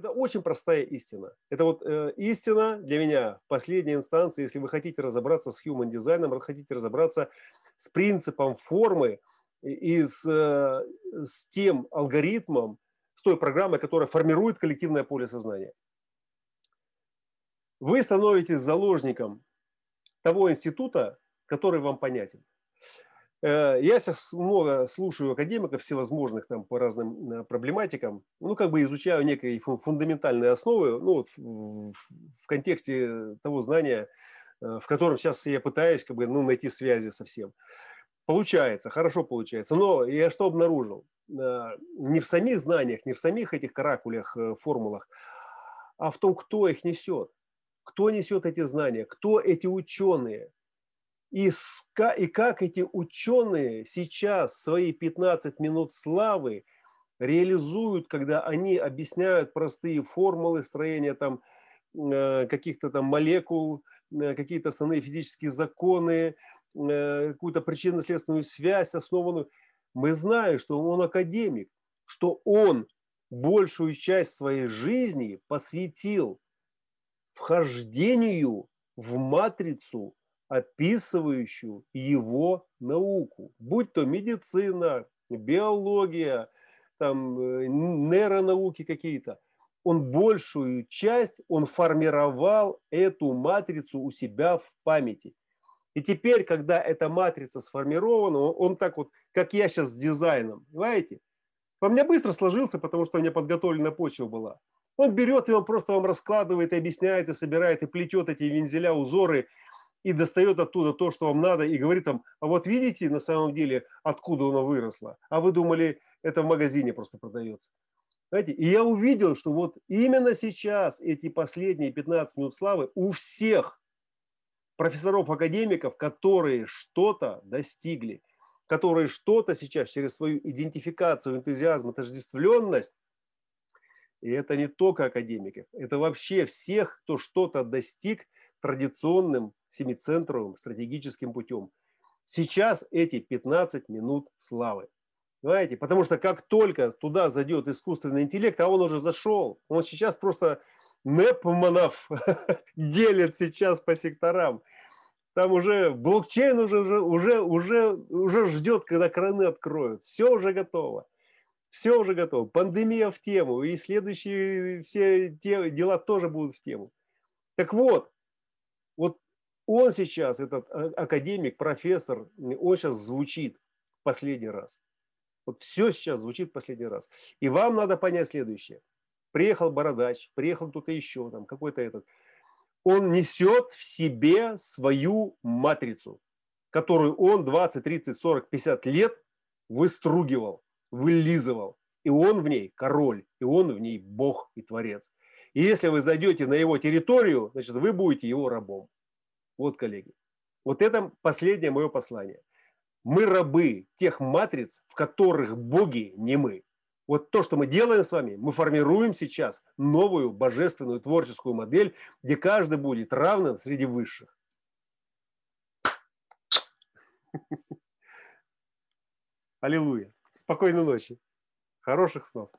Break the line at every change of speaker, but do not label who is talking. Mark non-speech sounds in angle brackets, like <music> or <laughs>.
Это очень простая истина. Это вот э, истина для меня, последняя инстанция, если вы хотите разобраться с human дизайном, хотите разобраться с принципом формы и с, э, с тем алгоритмом, с той программой, которая формирует коллективное поле сознания. Вы становитесь заложником того института, который вам понятен. Э, я сейчас много слушаю академиков всевозможных там по разным э, проблематикам, ну, как бы изучаю некие фундаментальные основы, ну, вот в, в контексте того знания, э, в котором сейчас я пытаюсь как бы, ну, найти связи со всем. Получается, хорошо получается, но я что обнаружил? Не в самих знаниях, не в самих этих каракулях, формулах, а в том, кто их несет. Кто несет эти знания, кто эти ученые – и, и как эти ученые сейчас свои 15 минут славы реализуют, когда они объясняют простые формулы строения там, э, каких-то там молекул, э, какие-то основные физические законы, э, какую-то причинно-следственную связь основанную. Мы знаем, что он академик, что он большую часть своей жизни посвятил вхождению в матрицу описывающую его науку, будь то медицина, биология, там, э, нейронауки какие-то. Он большую часть, он формировал эту матрицу у себя в памяти. И теперь, когда эта матрица сформирована, он, так вот, как я сейчас с дизайном, понимаете? По мне быстро сложился, потому что у меня подготовленная почва была. Он берет и он просто вам раскладывает, и объясняет, и собирает, и плетет эти вензеля, узоры – и достает оттуда то, что вам надо, и говорит там, а вот видите на самом деле, откуда оно выросло, а вы думали, это в магазине просто продается. Знаете, и я увидел, что вот именно сейчас эти последние 15 минут славы у всех профессоров-академиков, которые что-то достигли, которые что-то сейчас через свою идентификацию, энтузиазм, отождествленность, и это не только академиков, это вообще всех, кто что-то достиг традиционным семицентровым стратегическим путем. Сейчас эти 15 минут славы. Понимаете? Потому что как только туда зайдет искусственный интеллект, а он уже зашел, он сейчас просто Непманов <laughs> делит сейчас по секторам. Там уже блокчейн уже, уже, уже, уже, уже ждет, когда краны откроют. Все уже готово. Все уже готово. Пандемия в тему. И следующие все те дела тоже будут в тему. Так вот, вот он сейчас, этот а, академик, профессор, он сейчас звучит последний раз. Вот все сейчас звучит последний раз. И вам надо понять следующее. Приехал Бородач, приехал кто-то еще, там какой-то этот. Он несет в себе свою матрицу, которую он 20, 30, 40, 50 лет выстругивал, вылизывал. И он в ней король, и он в ней бог и творец. И если вы зайдете на его территорию, значит, вы будете его рабом. Вот, коллеги, вот это последнее мое послание. Мы рабы тех матриц, в которых боги не мы. Вот то, что мы делаем с вами, мы формируем сейчас новую божественную творческую модель, где каждый будет равным среди высших. Аллилуйя. Спокойной ночи. Хороших снов.